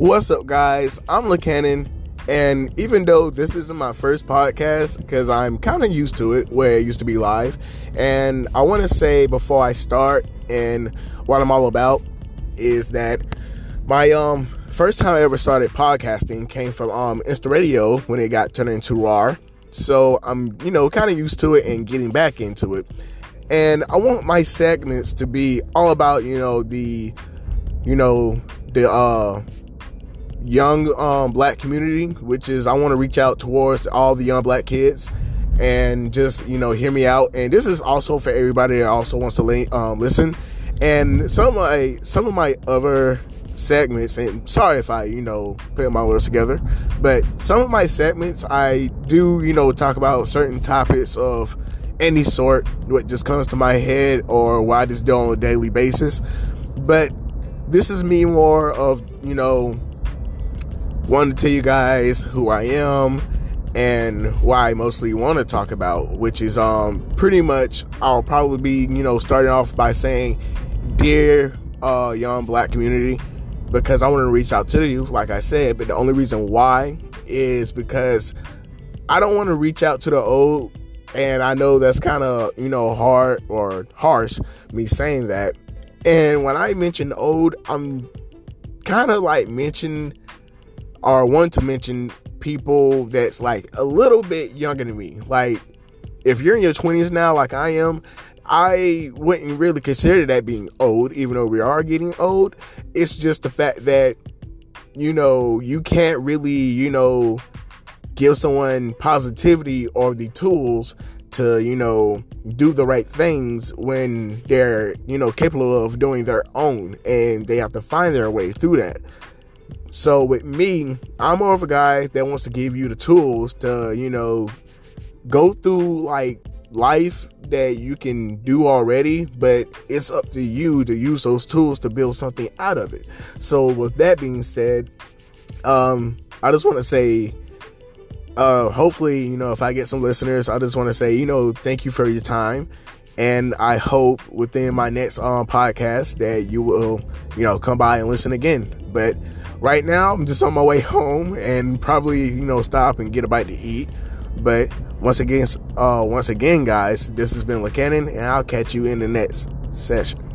What's up, guys? I'm LeCannon, and even though this isn't my first podcast, because I'm kind of used to it, where it used to be live, and I want to say before I start and what I'm all about is that my um first time I ever started podcasting came from um Insta Radio when it got turned into RAR. So I'm you know kind of used to it and getting back into it, and I want my segments to be all about you know the you know the uh young um, black community, which is I want to reach out towards all the young black kids and just you know hear me out. And this is also for everybody that also wants to um, listen. And some of my some of my other segments, and sorry if I you know put my words together, but some of my segments I do you know talk about certain topics of any sort, what just comes to my head or what I just do on a daily basis. But this is me more of you know wanted to tell you guys who I am and why I mostly want to talk about, which is um pretty much I'll probably be you know starting off by saying, dear uh, young black community, because I want to reach out to you, like I said, but the only reason why is because I don't want to reach out to the old, and I know that's kind of you know hard or harsh me saying that. And when I mention old, I'm kind of like mention or one to mention people that's like a little bit younger than me. Like, if you're in your 20s now, like I am, I wouldn't really consider that being old, even though we are getting old. It's just the fact that, you know, you can't really, you know, give someone positivity or the tools to, you know, do the right things when they're, you know, capable of doing their own and they have to find their way through that. So with me, I'm more of a guy that wants to give you the tools to, you know, go through like life that you can do already, but it's up to you to use those tools to build something out of it. So with that being said, um, I just want to say, uh, hopefully, you know, if I get some listeners, I just want to say, you know, thank you for your time. And I hope within my next um, podcast that you will, you know, come by and listen again. But right now, I'm just on my way home and probably, you know, stop and get a bite to eat. But once again, uh, once again, guys, this has been LeCannon, and I'll catch you in the next session.